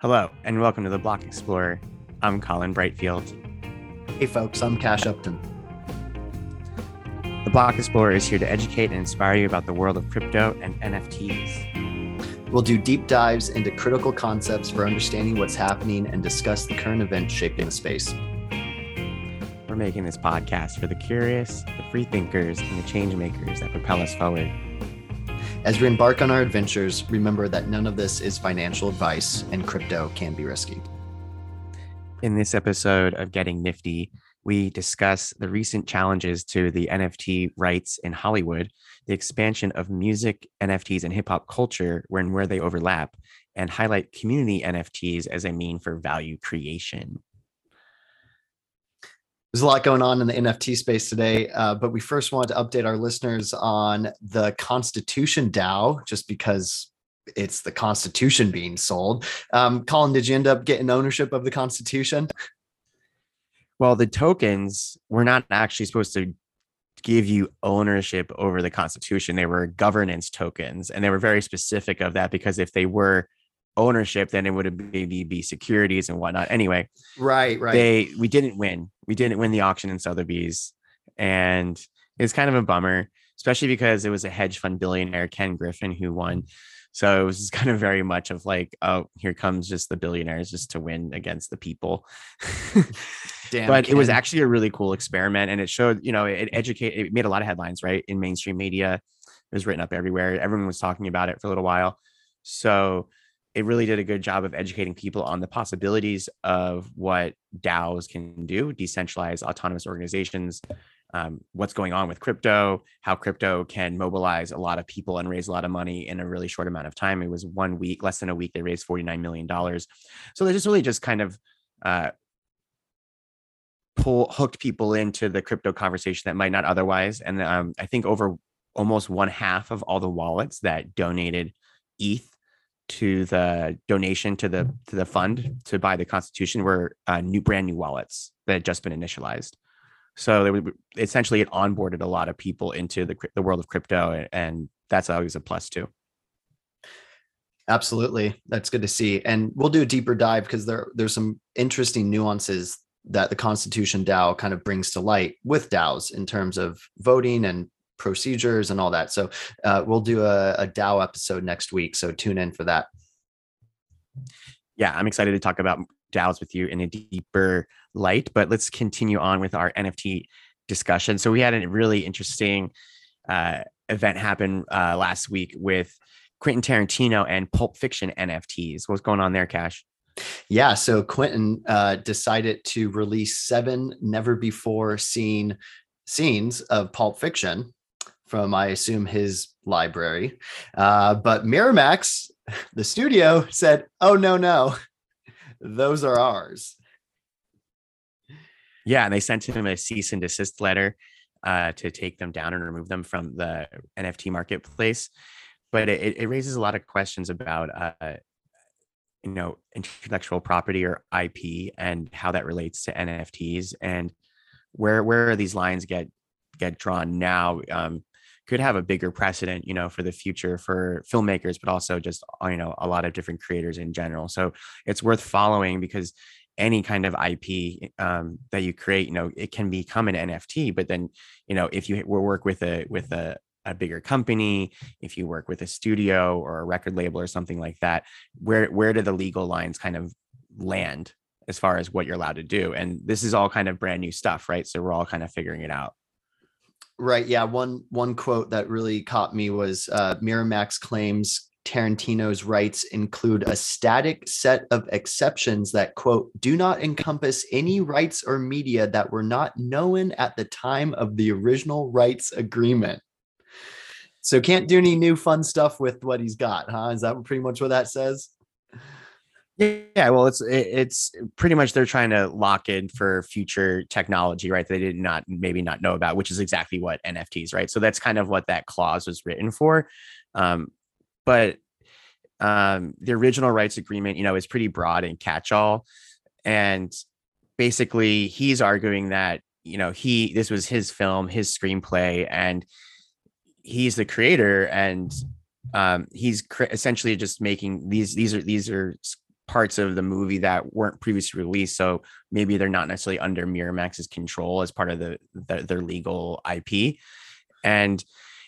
Hello, and welcome to the Block Explorer. I'm Colin Brightfield. Hey, folks, I'm Cash Upton. The Block Explorer is here to educate and inspire you about the world of crypto and NFTs. We'll do deep dives into critical concepts for understanding what's happening and discuss the current events shaping the space. We're making this podcast for the curious, the free thinkers, and the change makers that propel us forward. As we embark on our adventures, remember that none of this is financial advice and crypto can be risky. In this episode of Getting Nifty, we discuss the recent challenges to the NFT rights in Hollywood, the expansion of music, NFTs, and hip hop culture when where they overlap, and highlight community NFTs as a mean for value creation. There's a lot going on in the NFT space today, uh, but we first want to update our listeners on the Constitution DAO, just because it's the Constitution being sold. Um, Colin, did you end up getting ownership of the Constitution? Well, the tokens were not actually supposed to give you ownership over the Constitution. They were governance tokens, and they were very specific of that because if they were ownership, then it would maybe be securities and whatnot. Anyway, right, right. They we didn't win. We didn't win the auction in Sotheby's, and it's kind of a bummer, especially because it was a hedge fund billionaire Ken Griffin who won. So it was kind of very much of like, oh, here comes just the billionaires just to win against the people. Damn, but Ken. it was actually a really cool experiment, and it showed, you know, it educated, it made a lot of headlines, right, in mainstream media. It was written up everywhere. Everyone was talking about it for a little while. So it really did a good job of educating people on the possibilities of what DAOs can do, decentralized autonomous organizations, um, what's going on with crypto, how crypto can mobilize a lot of people and raise a lot of money in a really short amount of time. It was one week, less than a week, they raised $49 million. So they just really just kind of uh, pull hooked people into the crypto conversation that might not otherwise. And um, I think over almost one half of all the wallets that donated ETH to the donation to the to the fund to buy the constitution were uh, new brand new wallets that had just been initialized. So they would essentially it onboarded a lot of people into the, the world of crypto and that's always a plus too. Absolutely. That's good to see. And we'll do a deeper dive because there there's some interesting nuances that the constitution dao kind of brings to light with daos in terms of voting and procedures and all that. So uh, we'll do a, a DAO episode next week. So tune in for that. Yeah, I'm excited to talk about DAOs with you in a deeper light, but let's continue on with our NFT discussion. So we had a really interesting uh, event happen uh, last week with Quentin Tarantino and Pulp Fiction NFTs. What's going on there, Cash? Yeah, so Quentin uh, decided to release seven never before seen scenes of Pulp Fiction from I assume his library. Uh, but Miramax, the studio, said, "Oh no, no, those are ours." Yeah, and they sent him a cease and desist letter uh, to take them down and remove them from the NFT marketplace. But it, it raises a lot of questions about, uh, you know, intellectual property or IP and how that relates to NFTs and where where these lines get get drawn now. Um, could have a bigger precedent, you know, for the future for filmmakers, but also just uh, you know a lot of different creators in general. So it's worth following because any kind of IP um, that you create, you know, it can become an NFT. But then, you know, if you work with a with a a bigger company, if you work with a studio or a record label or something like that, where where do the legal lines kind of land as far as what you're allowed to do? And this is all kind of brand new stuff, right? So we're all kind of figuring it out. Right. Yeah. One one quote that really caught me was uh, Miramax claims Tarantino's rights include a static set of exceptions that quote do not encompass any rights or media that were not known at the time of the original rights agreement. So can't do any new fun stuff with what he's got, huh? Is that pretty much what that says? Yeah, well, it's it's pretty much they're trying to lock in for future technology, right? They did not maybe not know about, which is exactly what NFTs, right? So that's kind of what that clause was written for. Um, but um, the original rights agreement, you know, is pretty broad and catch-all, and basically he's arguing that you know he this was his film, his screenplay, and he's the creator, and um, he's cr- essentially just making these these are these are parts of the movie that weren't previously released. So maybe they're not necessarily under Miramax's control as part of the, the their legal IP. And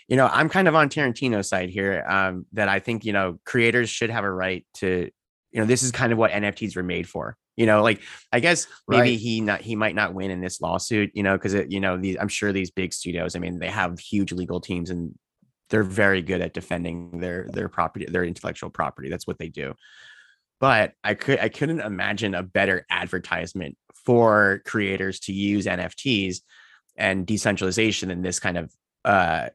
you know, I'm kind of on Tarantino's side here. Um, that I think you know creators should have a right to, you know, this is kind of what NFTs were made for. You know, like I guess maybe right. he not he might not win in this lawsuit. You know, because you know these I'm sure these big studios. I mean, they have huge legal teams and they're very good at defending their their property, their intellectual property. That's what they do. But I could I couldn't imagine a better advertisement for creators to use NFTs and decentralization in this kind of uh,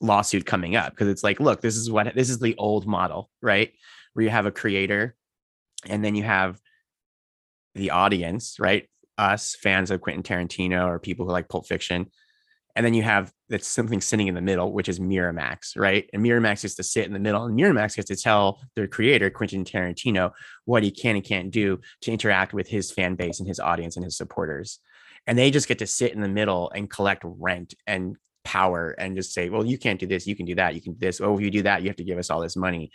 lawsuit coming up because it's like, look, this is what this is the old model, right? Where you have a creator and then you have the audience, right? Us fans of Quentin Tarantino or people who like Pulp Fiction. And then you have that's something sitting in the middle, which is Miramax, right? And Miramax gets to sit in the middle, and Miramax gets to tell their creator, Quentin Tarantino, what he can and can't do to interact with his fan base and his audience and his supporters. And they just get to sit in the middle and collect rent and power and just say, well, you can't do this, you can do that, you can do this. Oh, if you do that, you have to give us all this money.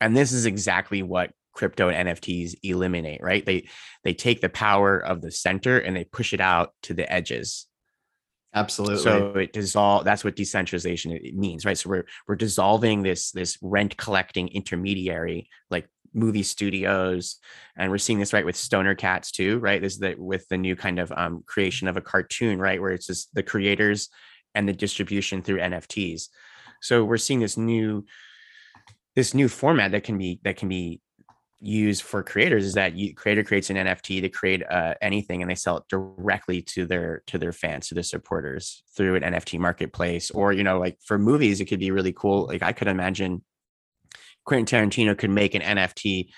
And this is exactly what crypto and NFTs eliminate, right? They they take the power of the center and they push it out to the edges. Absolutely. So it dissolve. That's what decentralization means, right? So we're we're dissolving this this rent collecting intermediary like movie studios, and we're seeing this right with Stoner Cats too, right? This is the with the new kind of um, creation of a cartoon, right, where it's just the creators and the distribution through NFTs. So we're seeing this new this new format that can be that can be used for creators is that you creator creates an NFT to create uh, anything and they sell it directly to their to their fans to their supporters through an NFT marketplace. Or you know like for movies it could be really cool. Like I could imagine Quentin Tarantino could make an NFT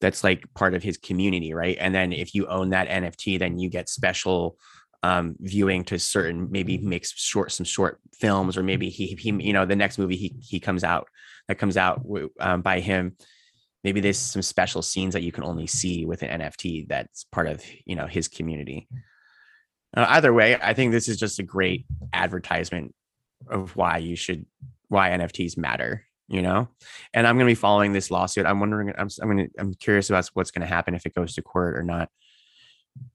that's like part of his community right? And then if you own that NFT then you get special um, viewing to certain maybe makes short some short films or maybe he he you know the next movie he he comes out that comes out um, by him maybe there's some special scenes that you can only see with an NFT that's part of you know his community. Uh, either way, I think this is just a great advertisement of why you should why NFTs matter. You know, and I'm going to be following this lawsuit. I'm wondering. I'm I'm going to, I'm curious about what's going to happen if it goes to court or not.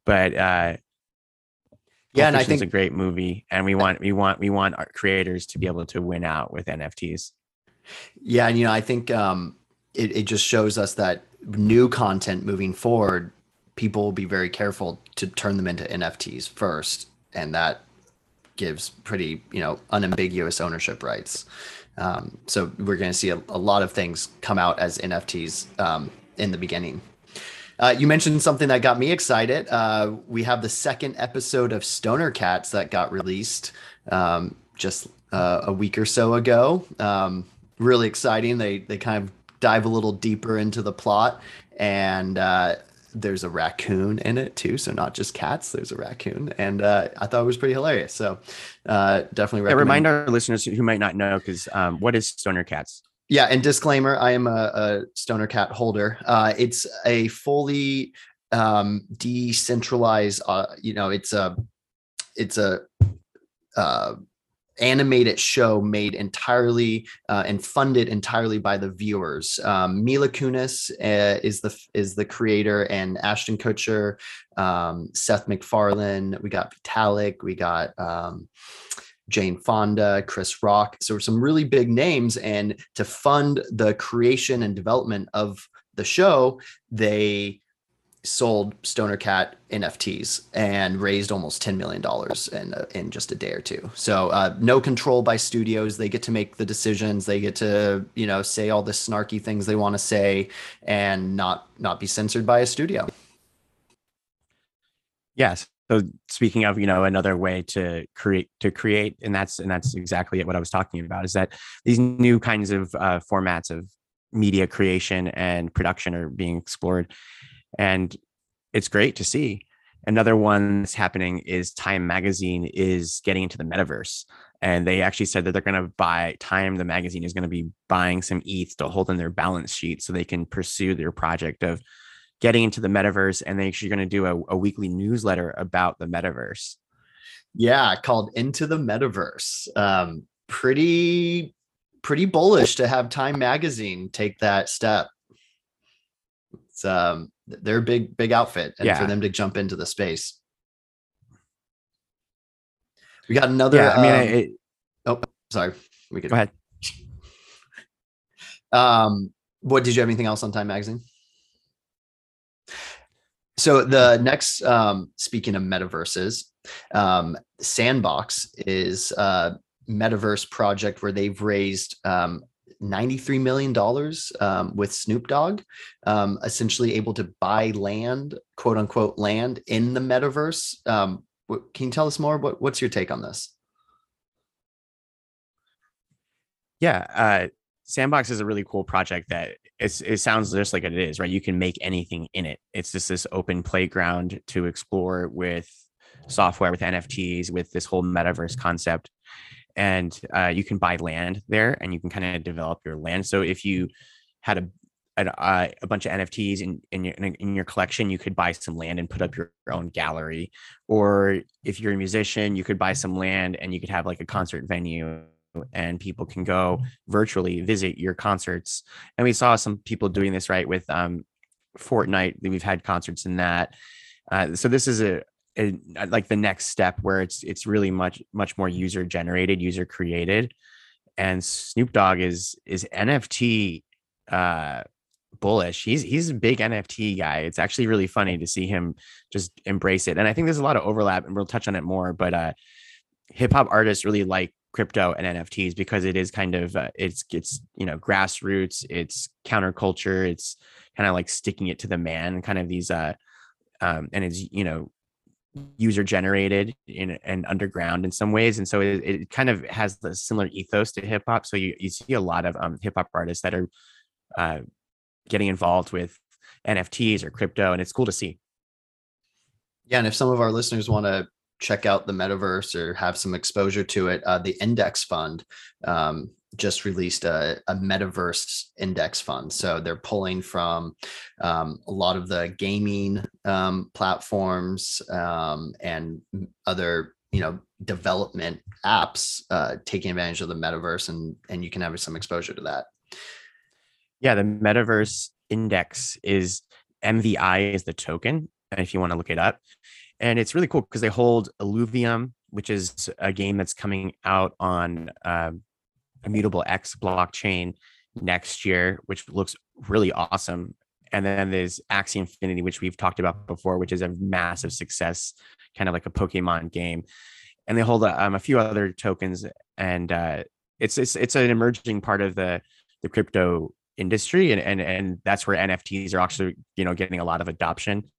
But uh, yeah, and I think it's a great movie, and we want we want we want our creators to be able to win out with NFTs. Yeah, and you know, I think um, it, it just shows us that new content moving forward, people will be very careful to turn them into NFTs first, and that gives pretty you know unambiguous ownership rights. Um, so we're going to see a, a, lot of things come out as NFTs um, in the beginning. Uh, you mentioned something that got me excited. Uh, we have the second episode of Stoner Cats that got released um, just uh, a week or so ago. Um, really exciting. They they kind of dive a little deeper into the plot and uh, there's a raccoon in it too so not just cats there's a raccoon and uh, i thought it was pretty hilarious so uh, definitely yeah, remind our listeners who might not know because um, what is stoner cats? Yeah and disclaimer i am a, a stoner cat holder. Uh, it's a fully um, decentralized uh, you know it's a it's a uh, animated show made entirely uh, and funded entirely by the viewers. Um, Mila Kunis uh, is the is the creator, and Ashton Kutcher, um, Seth MacFarlane. We got Vitalik. We got. Um, Jane Fonda, Chris Rock. So some really big names. And to fund the creation and development of the show, they sold Stoner Cat NFTs and raised almost $10 million in, uh, in just a day or two. So uh, no control by studios. They get to make the decisions. They get to, you know, say all the snarky things they want to say and not, not be censored by a studio. Yes. So speaking of, you know, another way to create, to create, and that's, and that's exactly what I was talking about is that these new kinds of uh, formats of media creation and production are being explored and it's great to see. Another one that's happening is Time Magazine is getting into the metaverse. And they actually said that they're going to buy Time, the magazine is going to be buying some ETH to hold in their balance sheet so they can pursue their project of getting into the metaverse. And they're actually going to do a, a weekly newsletter about the metaverse. Yeah, called Into the Metaverse. Um, pretty, pretty bullish to have Time Magazine take that step It's um, they're a big, big outfit, and for them to jump into the space. We got another. Yeah, I mean, um, it, oh, sorry. We could go ahead. Um, what did you have anything else on Time Magazine? So the next, um, speaking of metaverses, um, Sandbox is a metaverse project where they've raised um, $93 million um, with Snoop Dogg, um, essentially able to buy land, quote unquote, land in the metaverse. Um, what, can you tell us more? What, what's your take on this? Yeah, uh, Sandbox is a really cool project that it sounds just like it is, right? You can make anything in it. It's just this open playground to explore with software, with NFTs, with this whole metaverse concept. And uh, you can buy land there, and you can kind of develop your land. So if you had a uh, a bunch of NFTs in in your in your collection, you could buy some land and put up your, own gallery. Or if you're a musician, you could buy some land and you could have like a concert venue and people can go virtually visit your concerts. And we saw some people doing this right with um, Fortnite. We've had concerts in that. Uh, so this is a like the next step where it's it's really much much more user generated, user created. And Snoop Dogg is is NFT uh, bullish. He's he's a big NFT guy. It's actually really funny to see him just embrace it. And I think there's a lot of overlap, and we'll touch on it more. But uh, hip hop artists really like crypto and NFTs because it is kind of uh, it's it's you know grassroots, it's counterculture, it's kind of like sticking it to the man, kind of these uh um and it's you know user generated in and underground in some ways. And so it, it kind of has the similar ethos to hip hop. So you, you see a lot of um, hip hop artists that are uh, getting involved with nfts or crypto and it's cool to see. Yeah, and if some of our listeners want to check out the metaverse or have some exposure to it, uh, the Index Fund um, just released a, a metaverse index fund. So they're pulling from um, a lot of the gaming um, platforms um, and other, you know, development apps uh, taking advantage of the metaverse, and and you can have some exposure to that. yeah the metaverse index is mvi is the token if you want to look it up and it's really cool because they hold illuvium which is a game that's coming out on um, immutable x blockchain next year which looks really awesome and then there's axie infinity which we've talked about before which is a massive success kind of like a pokemon game and they hold um, a few other tokens and uh, it's, it's it's an emerging part of the the crypto industry and and and that's where NFTs are actually you know getting a lot of adoption.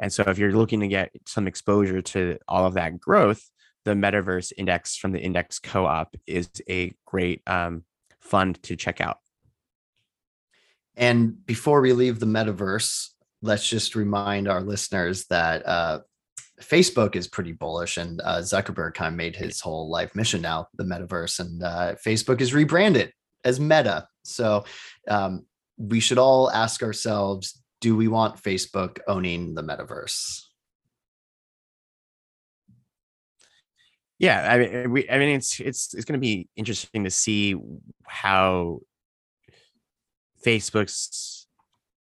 And so if you're looking to get some exposure to all of that growth, the metaverse index from the index co-op is a great um, fund to check out. And before we leave the metaverse, let's just remind our listeners that uh, Facebook is pretty bullish, and uh, Zuckerberg kind of made his whole life mission now the metaverse, and uh, Facebook is rebranded as Meta. So um, we should all ask ourselves: Do we want Facebook owning the metaverse? Yeah, I mean, we, I mean, it's it's it's going to be interesting to see how Facebook's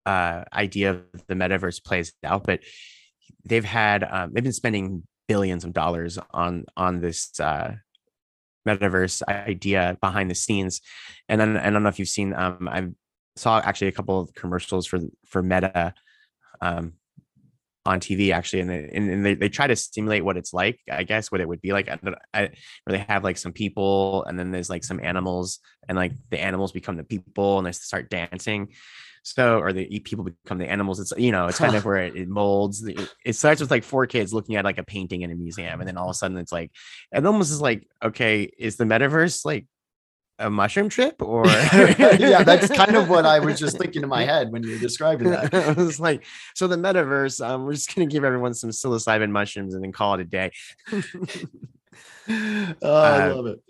uh, idea of the metaverse plays out, but they've had um, they've been spending billions of dollars on on this uh, metaverse idea behind the scenes, and then I don't know if you've seen. Um, I saw actually a couple of commercials for for Meta um, on TV actually, and they, and, they, they try to simulate what it's like, I guess, what it would be like. I, don't- I, where they have like some people, and then there's like some animals, and like the animals become the people, and they start dancing. So, or the people become the animals. It's you know, it's kind of where it, it molds. It, it starts with like four kids looking at like a painting in a museum, and then all of a sudden it's like, it almost is like, okay, is the metaverse like a mushroom trip or yeah, that's kind of what I was just thinking in my head when you were describing that. I was like, so the metaverse, um, we're just gonna give everyone some psilocybin mushrooms and then call it a day. oh, I Uh, love it.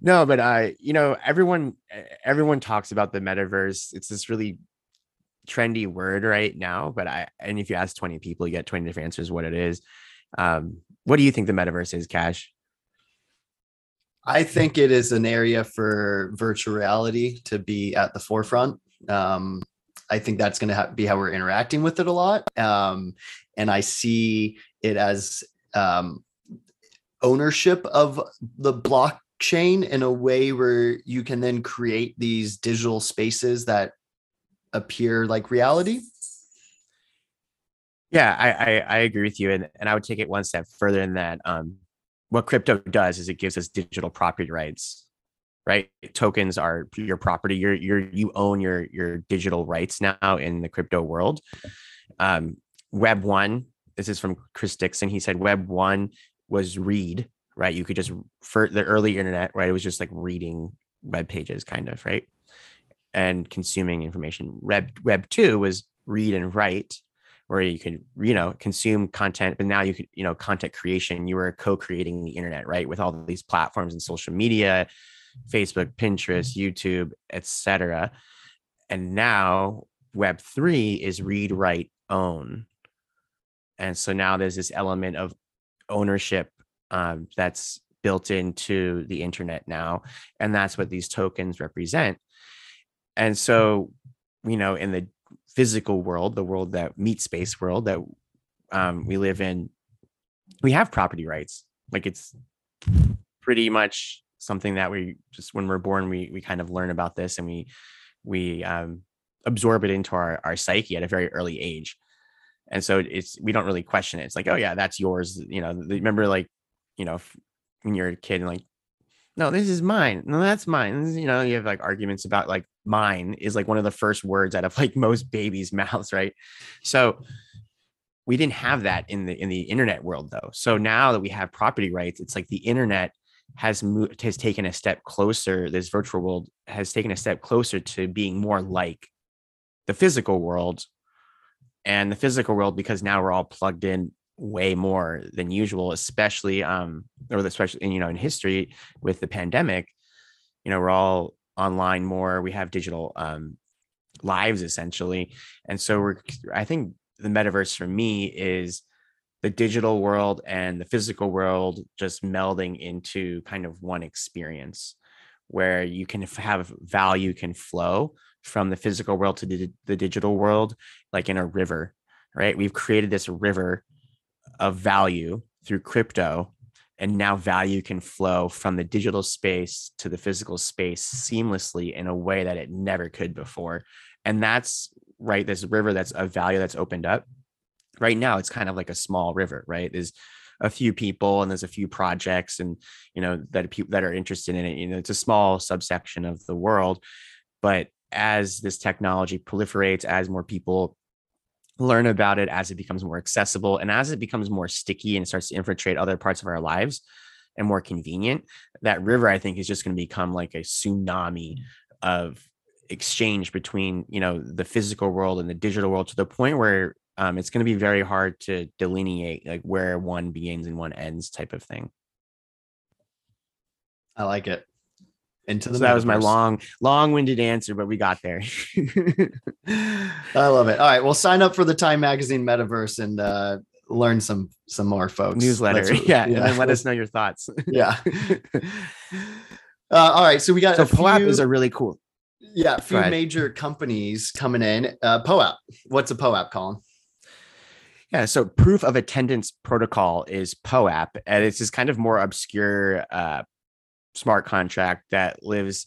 no, but uh, you know, everyone everyone talks about the metaverse. It's this really trendy word right now, but I and if you ask 20 people, you get 20 different answers what it is. Um, what do you think the metaverse is, Cash? I think it is an area for virtual reality to be at the forefront. Um, I think that's going to ha- be how we're interacting with it a lot. Um, and I see it as um, ownership of the blockchain in a way where you can then create these digital spaces that appear like reality. Yeah, I, I, I agree with you, and and I would take it one step further in that. Um, what crypto does is it gives us digital property rights, right? Tokens are your property. You're you're you own your your digital rights now in the crypto world. Um, Web one. This is from Chris Dixon. He said Web one was read, right? You could just for the early internet, right? It was just like reading web pages, kind of, right? And consuming information. Web Web two was read and write where you could you know consume content but now you could you know content creation you were co-creating the internet right with all these platforms and social media facebook pinterest youtube etc and now web 3 is read write own. And so now there's this element of ownership um, that's built into the internet now and that's what these tokens represent. And so you know in the physical world, the world that meat space world that um, we live in, we have property rights. Like it's pretty much something that we just when we're born, we we kind of learn about this and we we um, absorb it into our our psyche at a very early age. And so it's we don't really question it. It's like, oh yeah, that's yours. You know, remember like, you know, when you're a kid and like no, this is mine. No, that's mine. you know, you have like arguments about like mine is like one of the first words out of like most babies' mouths, right? So we didn't have that in the in the internet world though. So now that we have property rights, it's like the internet has moved has taken a step closer. This virtual world has taken a step closer to being more like the physical world. And the physical world, because now we're all plugged in way more than usual, especially um, or especially you know in history with the pandemic. You know, we're all online more. We have digital um, lives essentially, and so we're. I think the metaverse for me is the digital world and the physical world just melding into kind of one experience where you can have value can flow from the physical world to the, the digital world like in a river right we've created this river of value through crypto and now value can flow from the digital space to the physical space seamlessly in a way that it never could before. And that's right this river that's a value that's opened up. Right now it's kind of like a small river right? There's a few people and there's a few projects and you know that people that are interested in it. You know it's a small subsection of the world. But as this technology proliferates as more people learn about it as it becomes more accessible and as it becomes more sticky and starts to infiltrate other parts of our lives and more convenient that river i think is just going to become like a tsunami of exchange between you know the physical world and the digital world to the point where um, it's going to be very hard to delineate like where one begins and one ends type of thing. I like it into the so that was my long long-winded answer but we got there. I love it. All right well sign up for the time magazine metaverse and uh learn some some more folks. Newsletter yeah, yeah, and let us know your thoughts. Yeah. Uh, all right so we got so POAP is a really cool yeah a few major companies coming in. Uh POAP what's a POAP colin? Yeah, so proof of attendance protocol is POAP, and it's this kind of more obscure uh, smart contract that lives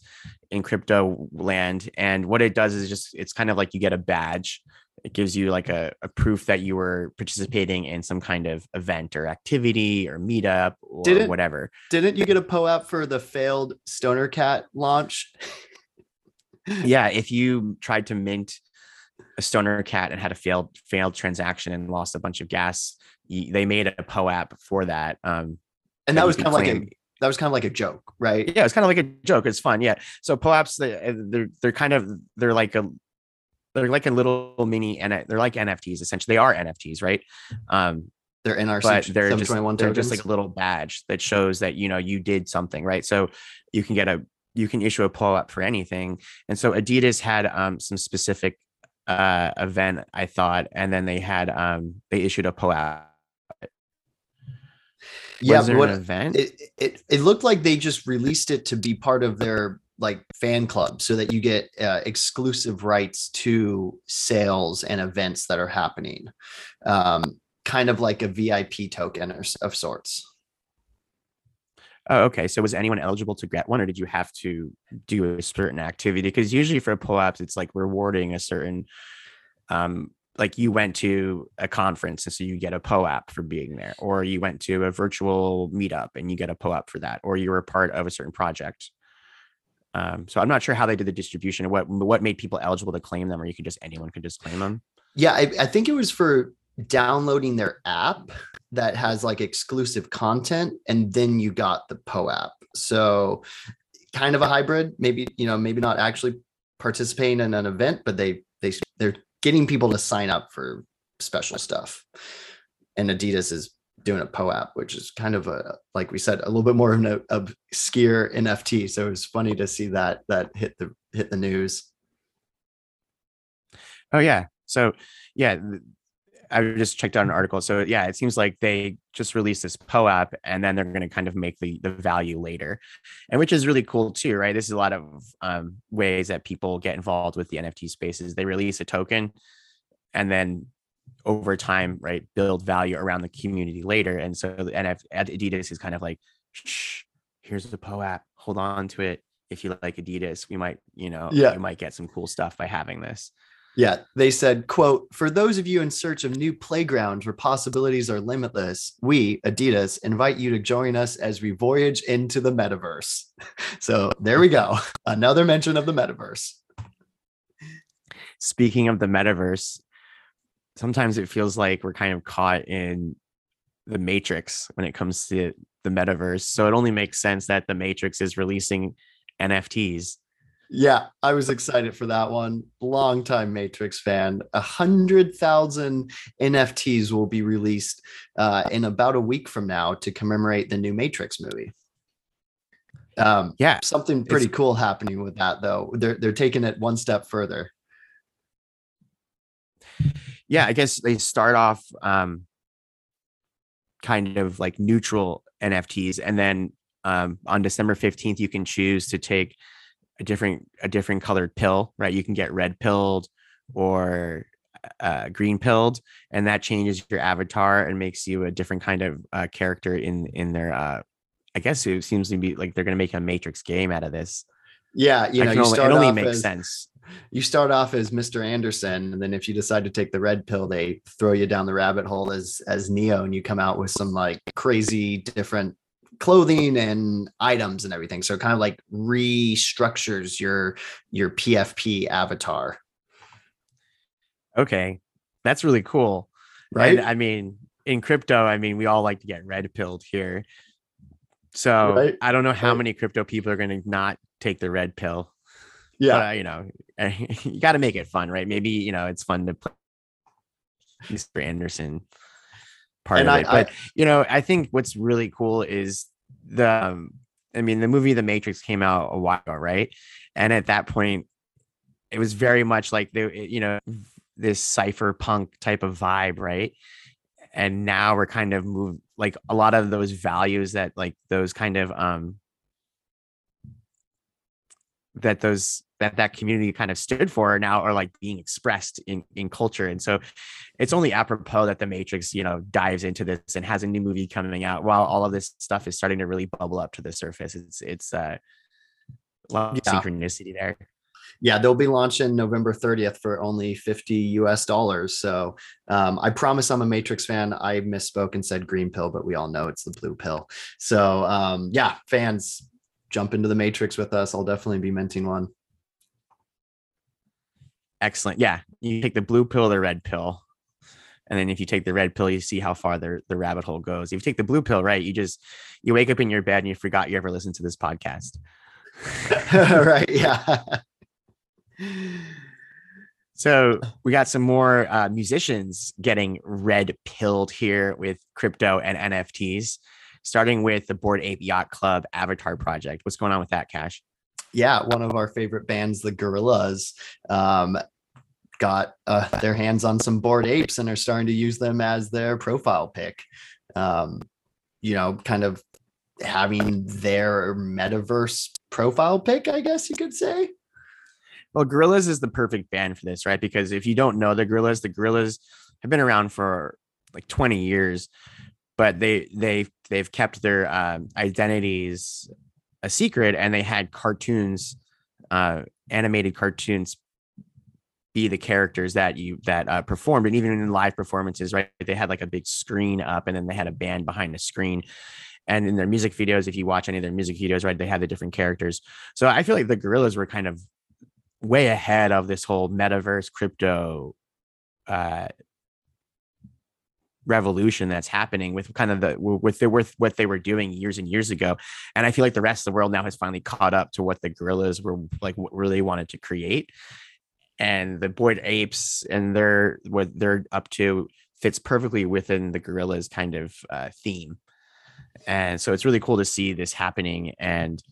in crypto land. And what it does is just it's kind of like you get a badge. It gives you like a, a proof that you were participating in some kind of event or activity or meetup or didn't, whatever. Didn't you get a POAP for the failed Stoner Cat launch? yeah, if you tried to mint a stoner cat and had a failed failed transaction and lost a bunch of gas, they made a POAP for that. Um, and that was kind of like a that was kind of like a joke, right? Yeah, it's kind of like a joke. It's fun. Yeah. So POAPs, they, they're they're kind of they're like a they're like a little mini and they're like NFTs essentially. They are NFTs, right? Um, they're in our but they're just they're just like a little badge that shows that you know you did something, right? So you can get a you can issue a POAP for anything. And so Adidas had um, some specific uh, event, I thought, and then they had um, they issued a POAP yeah, what event? It, it it looked like they just released it to be part of their like fan club so that you get uh, exclusive rights to sales and events that are happening. Um, kind of like a VIP token or, of sorts. Oh, okay. So was anyone eligible to get one, or did you have to do a certain activity? Because usually for POAPs, it's like rewarding a certain, um, like you went to a conference and so you get a POAP for being there, or you went to a virtual meetup and you get a POAP for that, or you were part of a certain project. Um, so I'm not sure how they did the distribution. What what made people eligible to claim them, or you could just anyone could just claim them. Yeah, I, I think it was for downloading their app that has like exclusive content and then you got the POAP. So kind of a hybrid, maybe, you know, maybe not actually participating in an event, but they they they're getting people to sign up for special stuff. And Adidas is doing a POAP, which is kind of a like we said, a little bit more of an obscure NFT. So it was funny to see that that hit the hit the news. Oh yeah. So yeah, I just checked out an article. So yeah, it seems like they just released this POAP and then they're going to kind of make the, the value later. And which is really cool too, right? This is a lot of um, ways that people get involved with the NFT spaces. They release a token and then over time, right, build value around the community later. And so the NF Adidas is kind of like, shh, here's the POAP. hold on to it. If you like Adidas, we might, you know, yeah. you might get some cool stuff by having this. Yeah, they said, quote, for those of you in search of new playgrounds where possibilities are limitless, we, Adidas, invite you to join us as we voyage into the metaverse. So there we go. Another mention of the metaverse. Speaking of the metaverse, sometimes it feels like we're kind of caught in the matrix when it comes to the metaverse. So it only makes sense that the matrix is releasing NFTs yeah, I was excited for that one. Longtime Matrix fan. A hundred thousand NFTs will be released uh, in about a week from now to commemorate the new Matrix movie. Um, yeah, something pretty cool happening with that though. They're they're taking it one step further. Yeah, I guess they start off um, kind of like neutral NFTs, and then um, on December fifteenth, you can choose to take a different a different colored pill, right? You can get red pilled or uh, green pilled, and that changes your avatar and makes you a different kind of uh, character in in their. Uh, I guess it seems to be like they're going to make a Matrix game out of this. Yeah, you know, you only, it only makes as, sense. You start off as Mr. Anderson, and then if you decide to take the red pill, they throw you down the rabbit hole as as Neo, and you come out with some like crazy different clothing and items and everything. So it kind of like restructures your your PFP avatar. Okay. That's really cool. Right. And, I mean, in crypto, I mean, we all like to get red pilled here. So right. I don't know how right. many crypto people are going to not take the red pill. Yeah. You know, you got to make it fun, right? Maybe, you know, it's fun to play Mr. Anderson part and of I, it. But I, you know, I think what's really cool is the um, I mean, the movie The Matrix came out a while ago, right? And at that point, it was very much like the you know this cypherpunk type of vibe, right? And now we're kind of moved like a lot of those values that like those kind of um that those that that community kind of stood for now are like being expressed in in culture. And so it's only apropos that the matrix you know dives into this and has a new movie coming out while all of this stuff is starting to really bubble up to the surface. It's it's uh a lot of yeah. synchronicity there. Yeah they'll be launching november 30th for only 50 us dollars. So um, i promise i'm a matrix fan. I misspoke and said green pill but we all know it's the blue pill. So um, yeah fans jump into the matrix with us. I'll definitely be minting one. Excellent. Yeah you take the blue pill or the red pill. And then if you take the red pill you see how far the, the rabbit hole goes. If you take the blue pill right you just you wake up in your bed and you forgot you ever listened to this podcast. Right yeah. So we got some more uh, musicians getting red pilled here with crypto and nfts starting with the Bored Ape Yacht Club Avatar project. What's going on with that, Cash? Yeah, one of our favorite bands, the Gorillaz, um, got uh, their hands on some bored apes and are starting to use them as their profile pic. Um, you know, kind of having their metaverse profile pic, I guess you could say. Well, Gorillaz is the perfect band for this, right? Because if you don't know the Gorillaz, the Gorillaz have been around for like 20 years, but they they they've kept their uh, identities a secret, and they had cartoons, uh, animated cartoons, be the characters that you that uh, performed, and even in live performances, right? They had like a big screen up, and then they had a band behind the screen. And in their music videos, if you watch any of their music videos, right, they had the different characters. So I feel like the Gorillaz were kind of way ahead of this whole metaverse crypto uh, revolution that's happening with kind of the with the with what they were doing years and years ago. And i feel like the rest of the world now has finally caught up to what the gorillaz were like what really wanted to create. And the bored apes and their what they're up to fits perfectly within the gorillaz kind of uh, theme. And so it's really cool to see this happening. And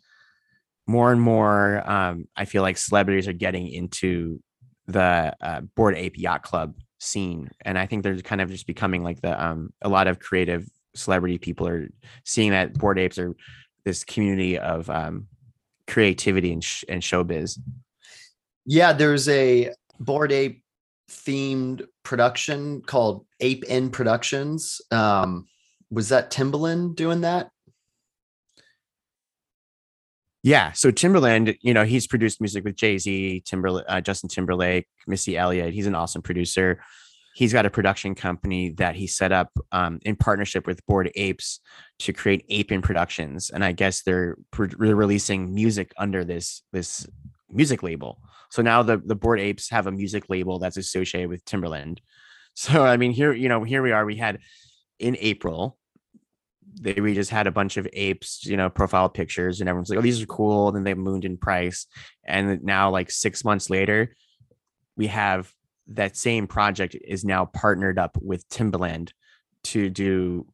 more and more um, i feel like celebrities are getting into the uh, bored ape yacht club scene and i think they're kind of just becoming like the um a lot of creative celebrity people are seeing that bored apes are this community of um creativity and, sh- and showbiz. Yeah there's a bored ape themed production called ape in productions um was that timbaland doing that yeah so timbaland you know he's produced music with jay-z timberlake uh, justin timberlake missy elliott he's an awesome producer. He's got a production company that he set up um, in partnership with Bored apes to create ape in productions and i guess they're re- releasing music under this this music label. So now the the bored apes have a music label that's associated with timbaland so i mean here you know here we are. We had in april they we just had a bunch of apes, you know, profile pictures, and everyone's like, "Oh, these are cool." And then they mooned in price, and now like six months later, we have that same project is now partnered up with Timbaland to do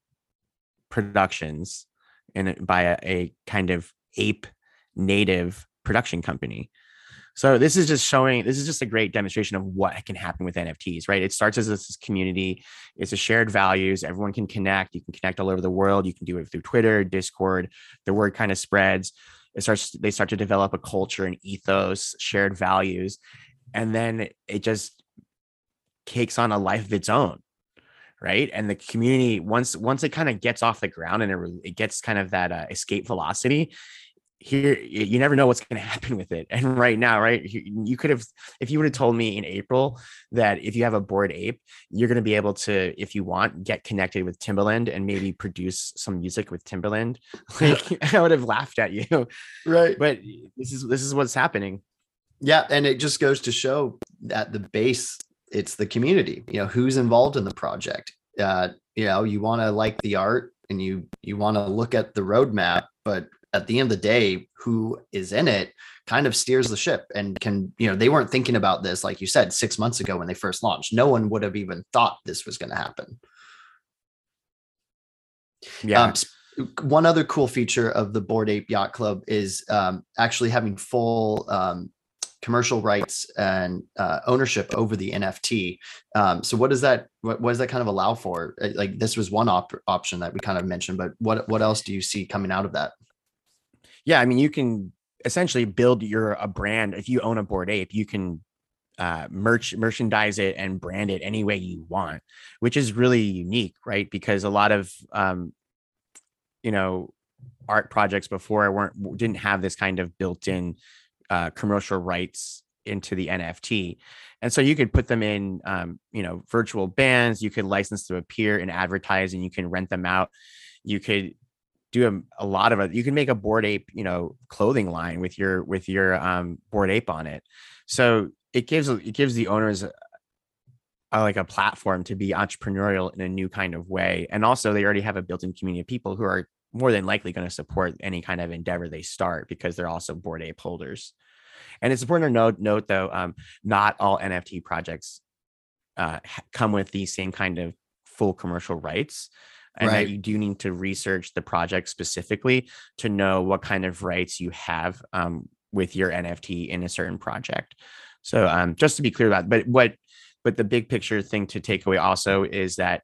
productions and by a, a kind of ape native production company. So this is just showing this is just a great demonstration of what can happen with NFTs, right? It starts as this community, it's a shared values, everyone can connect, you can connect all over the world, you can do it through Twitter, Discord, the word kind of spreads. It starts they start to develop a culture and ethos, shared values, and then it just takes on a life of its own right? And the community once once it kind of gets off the ground and it, it gets kind of that uh, escape velocity here you never know what's going to happen with it. And right now right you could have if you would have told me in april that if you have a bored ape you're going to be able to if you want get connected with timbaland and maybe produce some music with timbaland like i would have laughed at you. Right. But this is this is what's happening. Yeah and it just goes to show that the base it's the community you know who's involved in the project. Uh you know you want to like the art and you you want to look at the roadmap but at the end of the day, who is in it kind of steers the ship and can, you know, they weren't thinking about this, like you said, six months ago when they first launched. No one would have even thought this was going to happen. Yeah. Um, one other cool feature of the Bored Ape Yacht Club is um, actually having full um, commercial rights and uh, ownership over the NFT. Um, so what does that what, what, does that kind of allow for? Uh, like this was one op- option that we kind of mentioned, but what what else do you see coming out of that? Yeah, I mean, you can essentially build your a brand. If you own a bored ape, you can uh, merch merchandise it and brand it any way you want, which is really unique, right? Because a lot of um, you know art projects before weren't didn't have this kind of built-in uh, commercial rights into the NFT. And so you could put them in, um, you know, virtual bands. You could license to appear and advertise, and you can rent them out. You could do a, a lot of it. You can make a bored ape, you know, clothing line with your with your um bored ape on it. So it gives it gives the owners a, a, like a platform to be entrepreneurial in a new kind of way. And also they already have a built-in community of people who are more than likely going to support any kind of endeavor they start because they're also bored ape holders. And it's important to note, note though, um, not all NFT projects uh, come with the same kind of full commercial rights and right. that you do need to research the project specifically to know what kind of rights you have um, with your NFT in a certain project. So um, just to be clear about, but what, but the big picture thing to take away also is that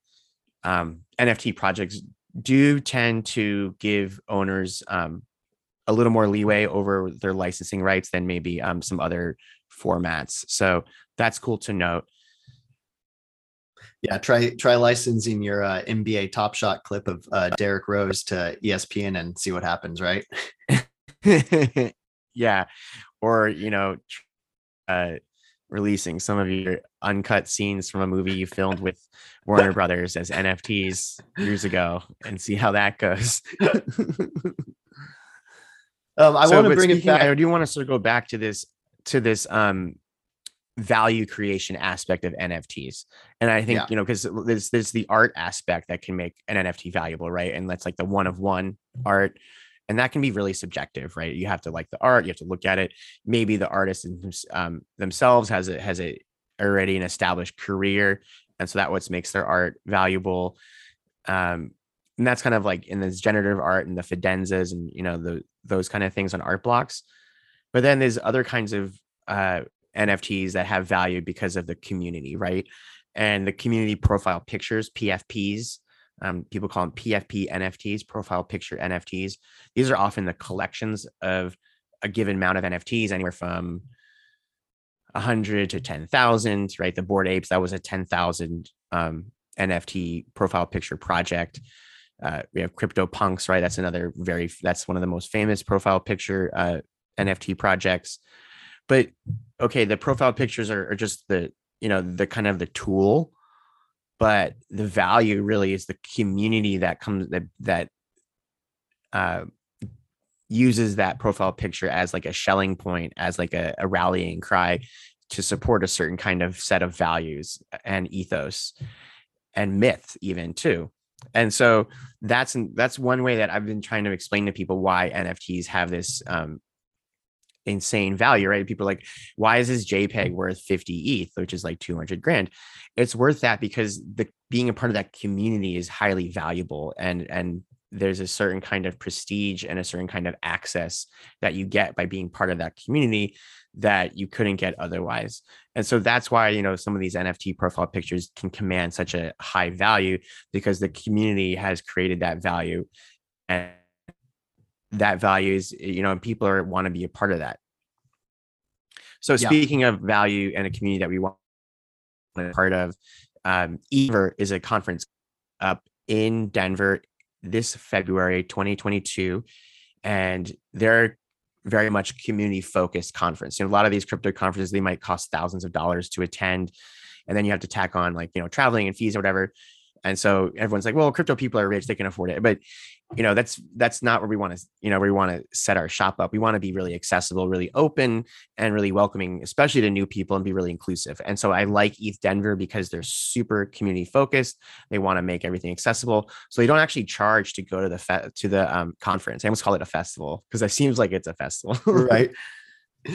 um, NFT projects do tend to give owners um, a little more leeway over their licensing rights than maybe um, some other formats. So that's cool to note. Yeah, try try licensing your uh, NBA Top Shot clip of uh, Derrick Rose to ESPN and see what happens, right? yeah, or you know, uh, releasing some of your uncut scenes from a movie you filmed with Warner Brothers as NFTs years ago, and see how that goes. um, I so, want to bring it back. I do want to sort of go back to this to this um value creation aspect of NFTs. And I think, yeah. you know, because there's there's the art aspect that can make an NFT valuable, right? And that's like the one of one art. And that can be really subjective, right? You have to like the art, you have to look at it. Maybe the artist um, themselves has a has a already an established career, and so that what makes their art valuable. Um, and that's kind of like in this generative art and the fidenzas and you know the those kind of things on art blocks. But then there's other kinds of uh, NFTs that have value because of the community, right? And the community profile pictures, PFPs, um, people call them PFP NFTs, profile picture NFTs. These are often the collections of a given amount of NFTs, anywhere from 100 to 10,000, right? The Bored Apes, that was a 10,000 um, NFT profile picture project. Uh, we have CryptoPunks, right? That's another very, that's one of the most famous profile picture uh, NFT projects but okay the profile pictures are, are just the you know the kind of the tool but the value really is the community that comes that that uh, uses that profile picture as like a Schelling point as like a, a, rallying cry to support a certain kind of set of values and ethos and myth even too. And so that's that's one way that i've been trying to explain to people why nfts have this um, insane value, right? People are like, why is this JPEG worth 50 ETH, which is like 200 grand? It's worth that because the being a part of that community is highly valuable and and there's a certain kind of prestige and a certain kind of access that you get by being part of that community that you couldn't get otherwise. And so that's why, you know, some of these NFT profile pictures can command such a high value because the community has created that value and that value is you know and people are want to be a part of that. So yeah. speaking of value and a community that we want to be a part of um ever is a conference up in denver this february 2022 and they're very much community focused conference. You know a lot of these crypto conferences they might cost thousands of dollars to attend and then you have to tack on like you know traveling and fees or whatever and so everyone's like well crypto people are rich they can afford it. But you know that's that's not where we want to you know where we want to set our shop up. We want to be really accessible really open and really welcoming especially to new people and be really inclusive. And so i like eth denver because they're super community focused they want to make everything accessible. So they don't actually charge to go to the fe- to the um, conference. I almost call it a festival because it seems like it's a festival. Right.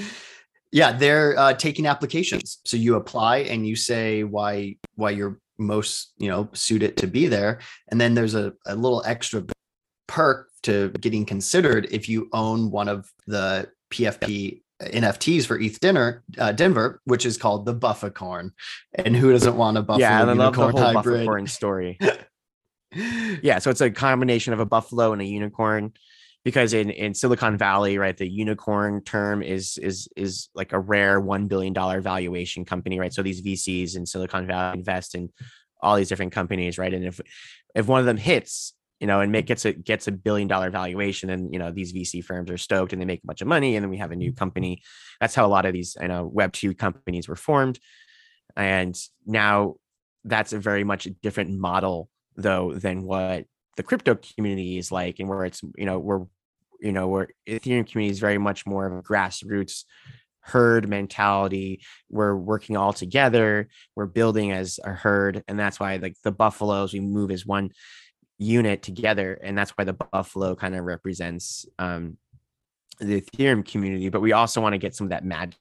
Yeah they're uh, taking applications. So you apply and you say why why you're most you know suited to be there and then there's a, a little extra perk to getting considered if you own one of the PFP NFTs for ETH dinner, uh, Denver, which is called the Bufficorn. And who doesn't want a buffalo yeah, I love the whole hybrid? Story. yeah, so it's a combination of a buffalo and a unicorn. Because in, in Silicon Valley, right, the unicorn term is is is like a rare one billion dollar valuation company, right? So these VCs in Silicon Valley invest in all these different companies, right? And if if one of them hits, you know, and make gets a gets a billion dollar valuation, and you know these VC firms are stoked and they make a bunch of money, and then we have a new company. That's how a lot of these, you know, Web two companies were formed, and now that's a very much different model though than what the crypto community is like, and where it's you know we're you know where Ethereum community is very much more of a grassroots herd mentality. We're working all together. We're building as a herd and that's why like the buffaloes we move as one unit together and that's why the buffalo kind of represents um, the ethereum community. But we also want to get some of that magic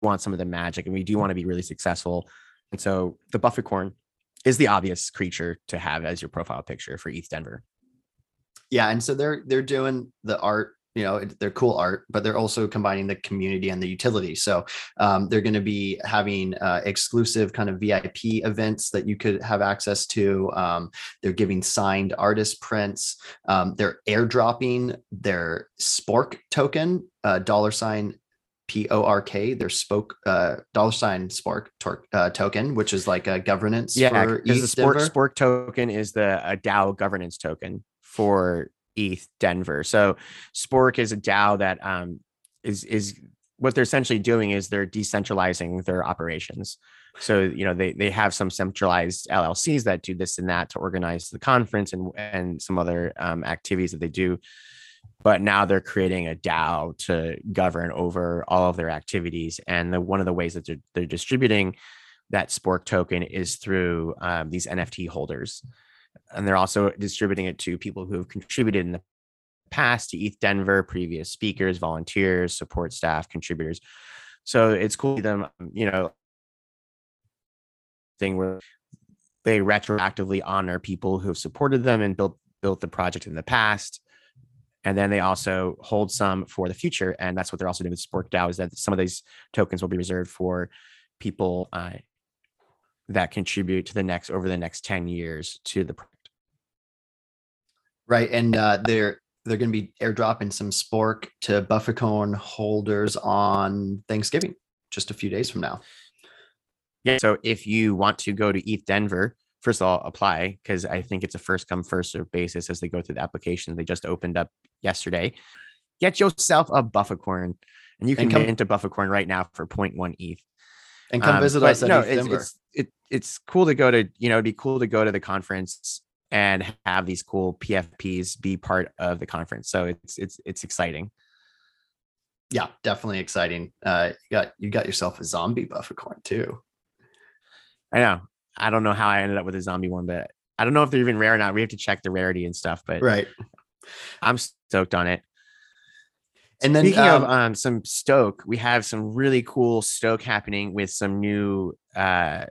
want some of the magic and we do want to be really successful. And so the bufficorn is the obvious creature to have as your profile picture for eth denver. Yeah and so they're they're doing the art you know they're cool art but they're also combining the community and the utility. So um, they're going to be having uh, exclusive kind of vip events that you could have access to. Um, they're giving signed artist prints. Um, they're airdropping their spork token uh, dollar sign P-O-R-K, their spoke uh, dollar sign Spork tor- uh, token, which is like a governance. Yeah, because the Spork. Spork token is the a DAO governance token for ETH Denver. So Spork is a DAO that um, is is what they're essentially doing is they're decentralizing their operations. So you know they they have some centralized LLCs that do this and that to organize the conference and and some other um, activities that they do. But now they're creating a DAO to govern over all of their activities. And the, one of the ways that they're, they're distributing that Spork token is through um, these NFT holders and they're also distributing it to people who have contributed in the past to ETH Denver, previous speakers, volunteers, support staff, contributors. So it's cool them, you know, thing where they retroactively honor people who have supported them and built built the project in the past. And then they also hold some for the future. And that's what they're also doing with Spork DAO is that some of these tokens will be reserved for people uh, that contribute to the next over the next 10 years to the project. Right. And uh, they're they're going to be airdropping some spork to Bufficorn holders on Thanksgiving, just a few days from now. Yeah. So if you want to go to ETH Denver, first of all, apply because I think it's a first come, first serve basis as they go through the application. They just opened up yesterday. Get yourself a Bufficorn and you can come into Bufficorn right now for 0.1 ETH. And come um, visit us at no, it's, It's, it, it's cool to go to, you know, it'd be cool to go to the conference and have these cool PFPs be part of the conference. So it's it's it's exciting. Yeah, definitely exciting. Uh, you got you got yourself a zombie Bufficorn too. I know. I don't know how I ended up with a zombie one, but I don't know if they're even rare or not. We have to check the rarity and stuff. But right, I'm stoked on it. And then speaking um, of um, some stoke, we have some really cool stoke happening with some new uh,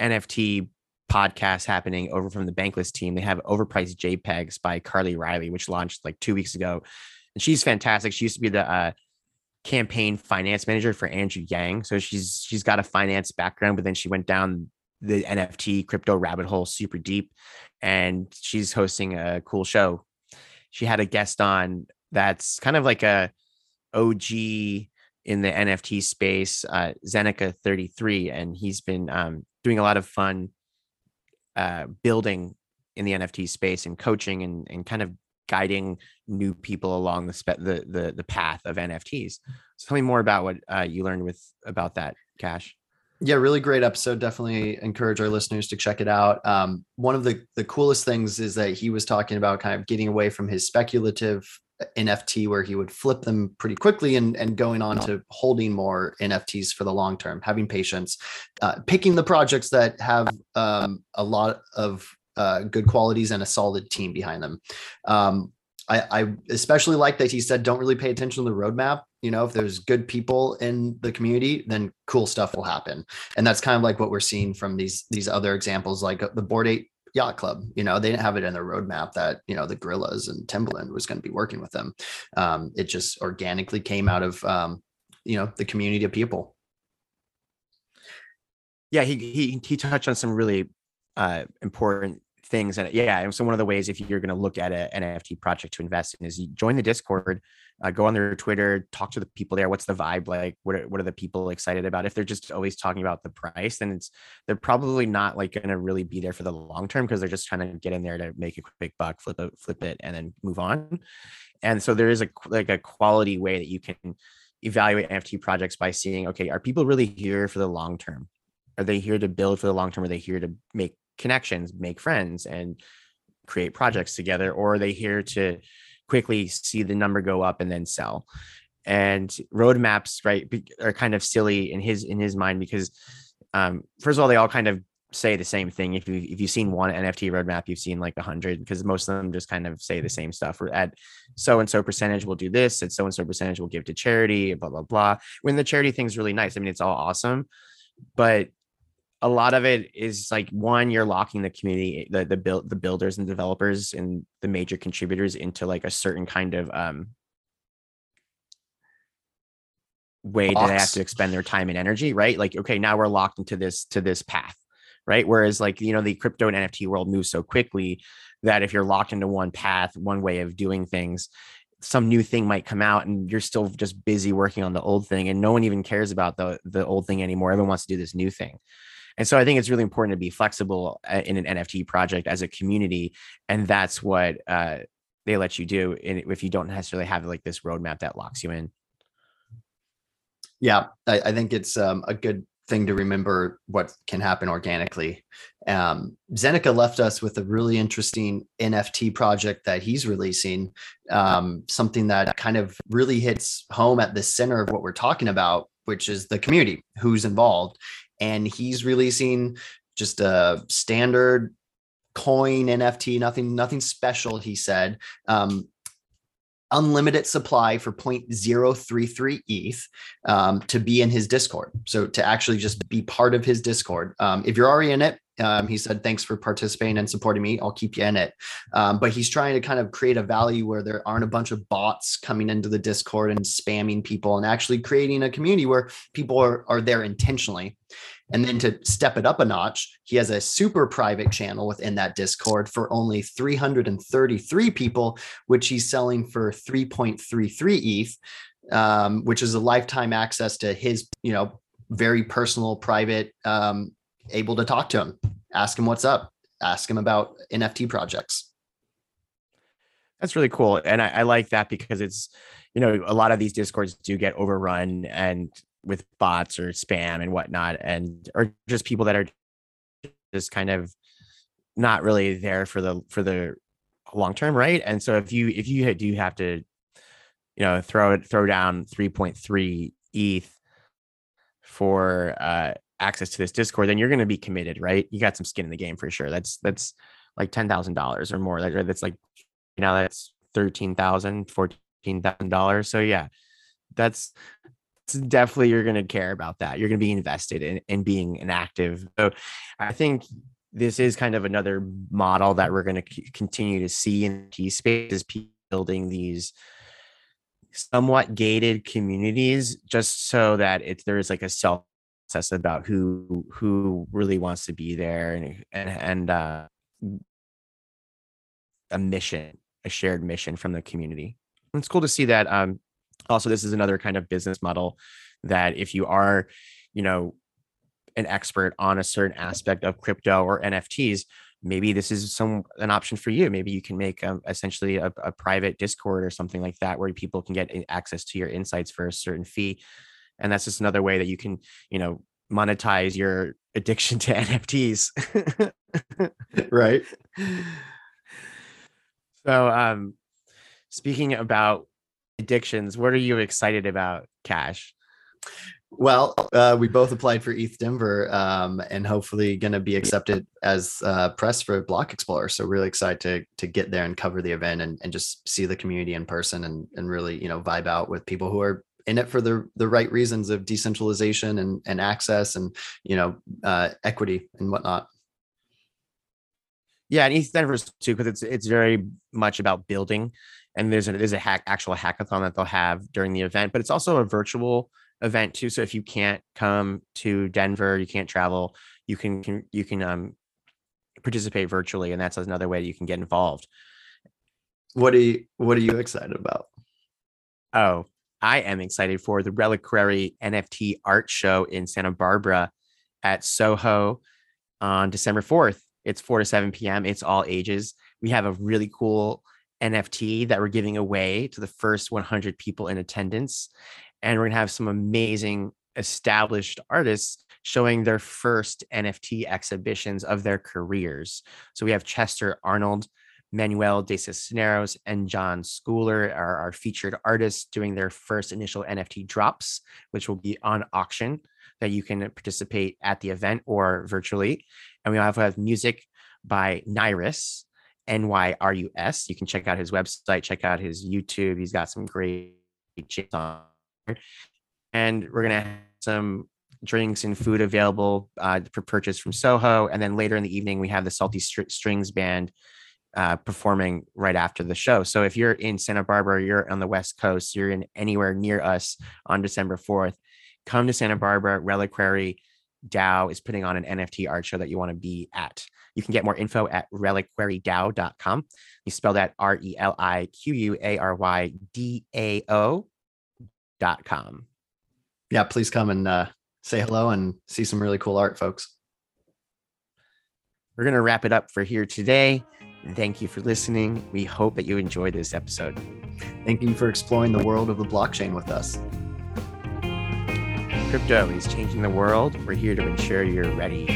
NFT podcasts happening over from the Bankless team. They have overpriced JPEGs by Carly Reilly, which launched like two weeks ago, and she's fantastic. She used to be the uh, campaign finance manager for Andrew Yang, so she's she's got a finance background, but then she went down the NFT crypto rabbit hole super deep, and she's hosting a cool show. She had a guest on that's kind of like a OG in the NFT space, uh, Zeneca 33, and he's been um, doing a lot of fun uh, building in the NFT space and coaching and, and kind of guiding new people along the, spe- the the the path of NFTs. So tell me more about what uh, you learned with about that, Cash. Yeah, really great episode. Definitely encourage our listeners to check it out. Um, one of the the coolest things is that he was talking about kind of getting away from his speculative NFT where he would flip them pretty quickly and, and going on to holding more NFTs for the long term, having patience, uh, picking the projects that have um, a lot of uh, good qualities and a solid team behind them. Um, I, I, especially like that he said, don't really pay attention to the roadmap. You know, if there's good people in the community, then cool stuff will happen. And that's kind of like what we're seeing from these these other examples, like the Bored Ape yacht club you know they didn't have it in their roadmap that you know the gorillaz and timbaland was going to be working with them um, it just organically came out of um, you know the community of people yeah he he, he touched on some really uh, important things and yeah and so one of the ways if you're going to look at an nft project to invest in is you join the discord uh, go on their Twitter, talk to the people there. What's the vibe like? What are, what are the people excited about? If they're just always talking about the price, then it's they're probably not like going to really be there for the long term because they're just trying to get in there to make a quick buck, flip it, flip it, and then move on. And so there is a like a quality way that you can evaluate NFT projects by seeing, okay, are people really here for the long term? Are they here to build for the long term? Are they here to make connections, make friends, and create projects together? Or are they here to quickly see the number go up and then sell. And roadmaps right are kind of silly in his in his mind because um, first of all they all kind of say the same thing. If you if you've seen one nft roadmap you've seen like a hundred because most of them just kind of say the same stuff. We're at so and so percentage we'll do this at so and so percentage we'll give to charity blah blah blah. When the charity thing's really nice i mean it's all awesome but a lot of it is like one you're locking the community the the build the builders and developers and the major contributors into like a certain kind of um way that they have to expend their time and energy, right? Like, okay, now we're locked into this to this path, right? Whereas like, you know, the crypto and NFT world moves so quickly that if you're locked into one path, one way of doing things, some new thing might come out and you're still just busy working on the old thing and no one even cares about the the old thing anymore. Everyone wants to do this new thing. And so I think it's really important to be flexible uh, in an NFT project as a community. And that's what uh, they let you do if you don't necessarily have like this roadmap that locks you in. Yeah, I, I think it's um, a good thing to remember what can happen organically. Um, Zeneca left us with a really interesting NFT project that he's releasing, um, something that kind of really hits home at the center of what we're talking about, which is the community who's involved. And he's releasing just a standard coin NFT, nothing, nothing special. He said, um, unlimited supply for 0.033 ETH um, to be in his Discord. So to actually just be part of his Discord. Um, if you're already in it, um, he said, thanks for participating and supporting me. I'll keep you in it. Um, but he's trying to kind of create a value where there aren't a bunch of bots coming into the Discord and spamming people and actually creating a community where people are, are there intentionally. And then to step it up a notch, he has a super private channel within that Discord for only 333 people, which he's selling for 3.33 ETH, um, which is a lifetime access to his, you know, very personal, private, um, able to talk to him, ask him what's up, ask him about NFT projects. That's really cool. And I, I like that because it's, you know, a lot of these discords do get overrun and with bots or spam and whatnot, and or just people that are just kind of not really there for the for the long term, right? And so if you if you do have to, you know, throw it throw down three point three ETH for uh, access to this Discord, then you're going to be committed, right? You got some skin in the game for sure. That's that's like ten thousand dollars or more. That's like you know that's thirteen thousand, fourteen thousand dollars. So yeah, that's definitely you're going to care about that. You're going to be invested in, in being an active. So I think this is kind of another model that we're going to continue to see NFT spaces building these somewhat gated communities just so that it's there is like a self process about who who really wants to be there and and, and uh, a mission a shared mission from the community. It's cool to see that um also this is another kind of business model that if you are you know an expert on a certain aspect of crypto or nfts maybe this is some an option for you. Maybe you can make um, essentially a, a, private discord or something like that where people can get access to your insights for a certain fee and that's just another way that you can you know monetize your addiction to nfts right so um speaking about addictions, what are you excited about, Cash? Well, uh, we both applied for ETH Denver um, and hopefully going to be accepted as uh, press for Block Explorer. So really excited to to get there and cover the event and, and just see the community in person and, and really, you know, vibe out with people who are in it for the the right reasons of decentralization and, and access and, you know, uh, equity and whatnot. Yeah, and ETH Denver too, because it's it's very much about building and there's a there's a hack actual hackathon that they'll have during the event but it's also a virtual event too so if you can't come to denver you can't travel you can, can you can um participate virtually and that's another way you can get involved what are you what are you excited about oh i am excited for the reliquary nft art show in santa barbara at soho on december 4th it's 4 to 7 p.m it's all ages we have a really cool NFT that we're giving away to the first 100 people in attendance. And we're going to have some amazing established artists showing their first NFT exhibitions of their careers. So we have Chester Arnold, Manuel de Cisneros, and John Schooler are our featured artists doing their first initial NFT drops, which will be on auction that you can participate at the event or virtually. And we also have music by Nyrus, N-Y-R-U-S. You can check out his website, check out his YouTube. He's got some great shit on. And we're gonna have some drinks and food available uh, for purchase from Soho. And then later in the evening, we have the Salty Str- Strings Band uh, performing right after the show. So if you're in Santa Barbara, you're on the West Coast, you're in anywhere near us on December 4th, come to Santa Barbara. Reliquary DAO is putting on an NFT art show that you want to be at. You can get more info at reliquarydao.com. You spell that R E L I Q U A R Y D A O.com. Yeah, please come and uh, say hello and see some really cool art, folks. We're going to wrap it up for here today. Thank you for listening. We hope that you enjoyed this episode. Thank you for exploring the world of the blockchain with us. Crypto is changing the world. We're here to ensure you're ready.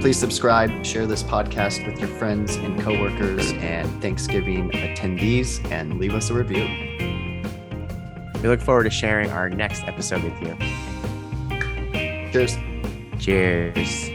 Please subscribe, share this podcast with your friends and coworkers and Thanksgiving attendees, and leave us a review. We look forward to sharing our next episode with you. Cheers. Cheers.